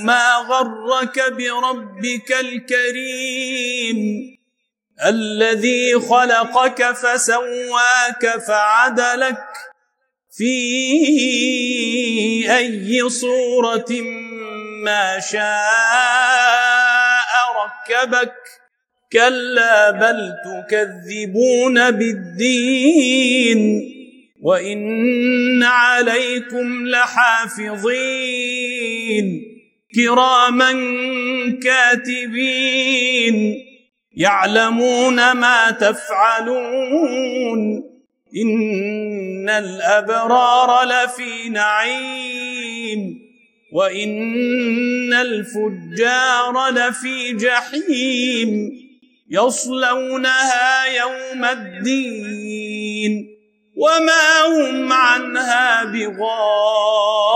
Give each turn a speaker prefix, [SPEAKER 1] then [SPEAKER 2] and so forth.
[SPEAKER 1] ما غرك بربك الكريم. الذي خلقك فسواك فعدلك في أي صورة ما شاء ركبك. كلا بل تكذبون بالدين. وإن عليكم لحافظين. كراما كاتبين يعلمون ما تفعلون. إن الأبرار لفي نعيم وإن الفجار لفي جحيم. يصلونها يوم الدين وما هم عنها بغائبين